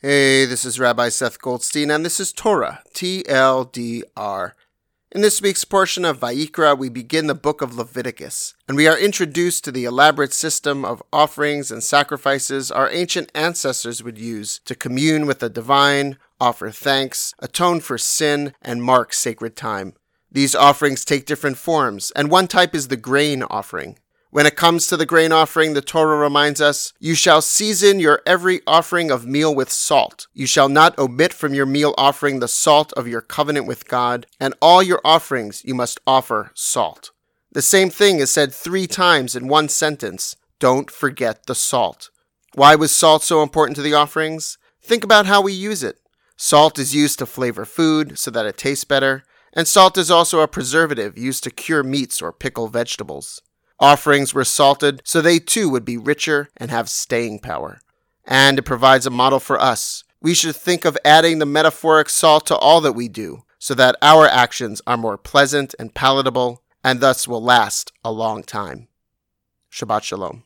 Hey, this is Rabbi Seth Goldstein, and this is Torah, TLDR. In this week's portion of Vayikra, we begin the book of Leviticus, and we are introduced to the elaborate system of offerings and sacrifices our ancient ancestors would use to commune with the divine, offer thanks, atone for sin, and mark sacred time. These offerings take different forms, and one type is the grain offering. When it comes to the grain offering, the Torah reminds us, You shall season your every offering of meal with salt. You shall not omit from your meal offering the salt of your covenant with God, and all your offerings you must offer salt. The same thing is said three times in one sentence Don't forget the salt. Why was salt so important to the offerings? Think about how we use it. Salt is used to flavor food so that it tastes better, and salt is also a preservative used to cure meats or pickle vegetables. Offerings were salted so they too would be richer and have staying power. And it provides a model for us. We should think of adding the metaphoric salt to all that we do so that our actions are more pleasant and palatable and thus will last a long time. Shabbat Shalom.